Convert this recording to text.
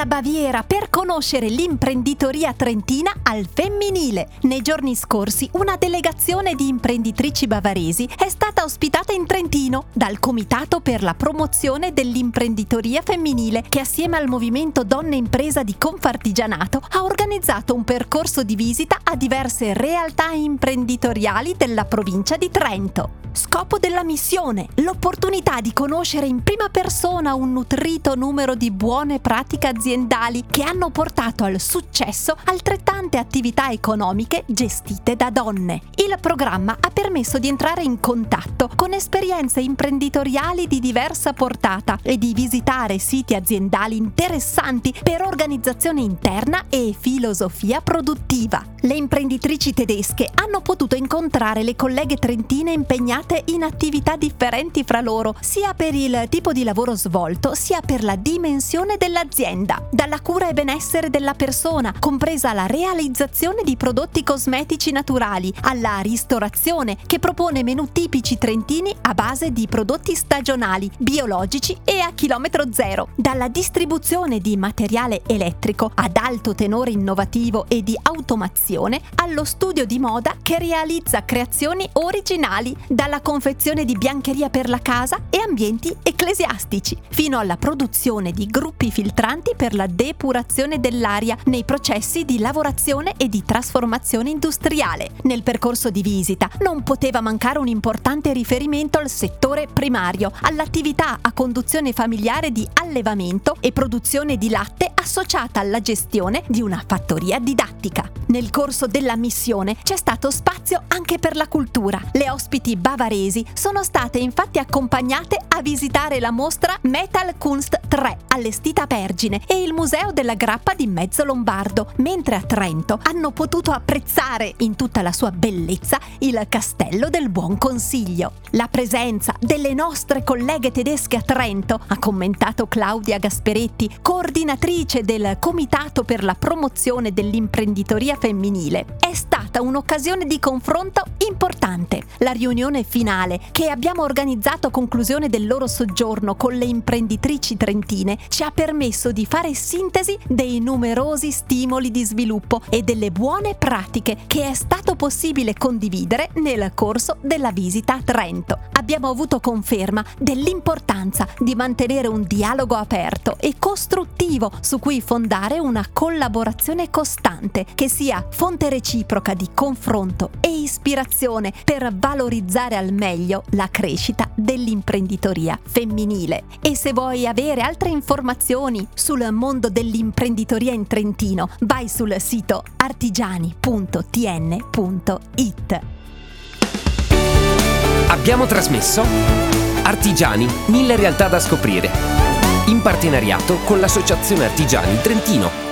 Dalla Baviera per conoscere l'imprenditoria trentina al femminile. Nei giorni scorsi una delegazione di imprenditrici bavaresi è stata ospitata in Trentino dal Comitato per la promozione dell'imprenditoria femminile che assieme al movimento Donne Impresa di Confartigianato ha organizzato un percorso di visita a diverse realtà imprenditoriali della provincia di Trento. Scopo della missione, l'opportunità di conoscere in prima persona un nutrito numero di buone pratiche aziendali che hanno portato al successo altrettante attività economiche gestite da donne. Il programma ha permesso di entrare in contatto con esperienze imprenditoriali di diversa portata e di visitare siti aziendali interessanti per organizzazione interna e filosofia produttiva. Le imprenditrici tedesche hanno potuto incontrare le colleghe trentine impegnate in attività differenti fra loro, sia per il tipo di lavoro svolto, sia per la dimensione dell'azienda. Dalla cura e benessere della persona, compresa la realizzazione di prodotti cosmetici naturali, alla ristorazione, che propone menù tipici trentini a base di prodotti stagionali, biologici e a chilometro zero. Dalla distribuzione di materiale elettrico ad alto tenore innovativo e di automazione allo studio di moda che realizza creazioni originali, dalla confezione di biancheria per la casa e ambienti ecclesiastici, fino alla produzione di gruppi filtranti per la depurazione dell'aria nei processi di lavorazione e di trasformazione industriale. Nel percorso di visita non poteva mancare un importante riferimento al settore primario, all'attività a conduzione familiare di allevamento e produzione di latte associata alla gestione di una fattoria didattica. Nel corso della missione c'è stato spazio anche per la cultura. Le ospiti bavaresi sono state infatti accompagnate visitare la mostra Metal Kunst 3 allestita a Pergine e il Museo della Grappa di Mezzo Lombardo, mentre a Trento hanno potuto apprezzare in tutta la sua bellezza il Castello del Buon Consiglio. La presenza delle nostre colleghe tedesche a Trento, ha commentato Claudia Gasperetti, coordinatrice del Comitato per la promozione dell'imprenditoria femminile, è stata un'occasione di confronto importante. La riunione finale che abbiamo organizzato a conclusione del loro soggiorno con le imprenditrici trentine ci ha permesso di fare sintesi dei numerosi stimoli di sviluppo e delle buone pratiche che è stato possibile condividere nel corso della visita a Trento. Abbiamo avuto conferma dell'importanza di mantenere un dialogo aperto e costruttivo su cui fondare una collaborazione costante che sia fonte reciproca di confronto e ispirazione per valorizzare al meglio la crescita dell'imprenditoria femminile. E se vuoi avere altre informazioni sul mondo dell'imprenditoria in Trentino, vai sul sito artigiani.tn.it. Abbiamo trasmesso Artigiani, mille realtà da scoprire. In partenariato con l'Associazione Artigiani Trentino.